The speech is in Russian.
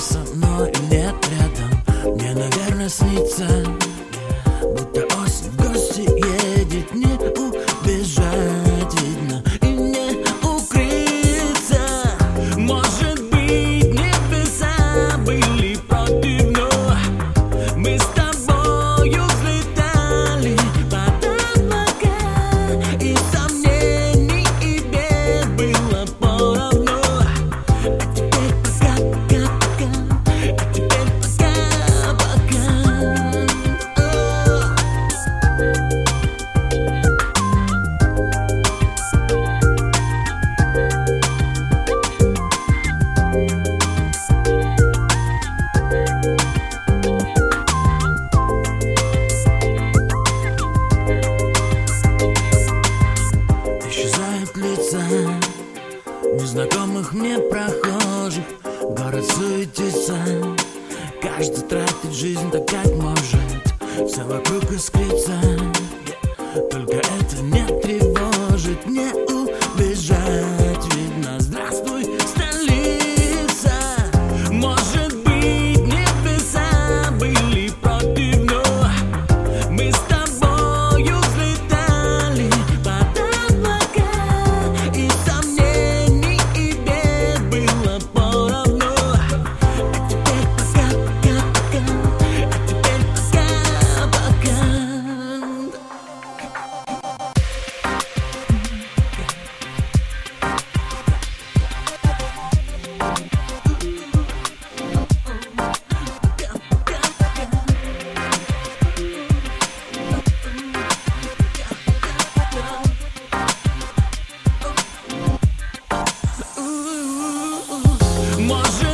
something når du net Незнакомых мне прохожих Город суетится. Каждый тратит жизнь так, как может. Все вокруг искрится. Только это не тревожит, не Może